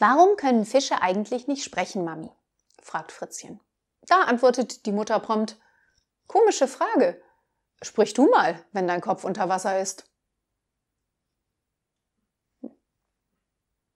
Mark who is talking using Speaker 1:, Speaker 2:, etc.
Speaker 1: Warum können Fische eigentlich nicht sprechen, Mami? fragt Fritzchen. Da antwortet die Mutter prompt, komische Frage. Sprich du mal, wenn dein Kopf unter Wasser ist.